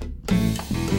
Música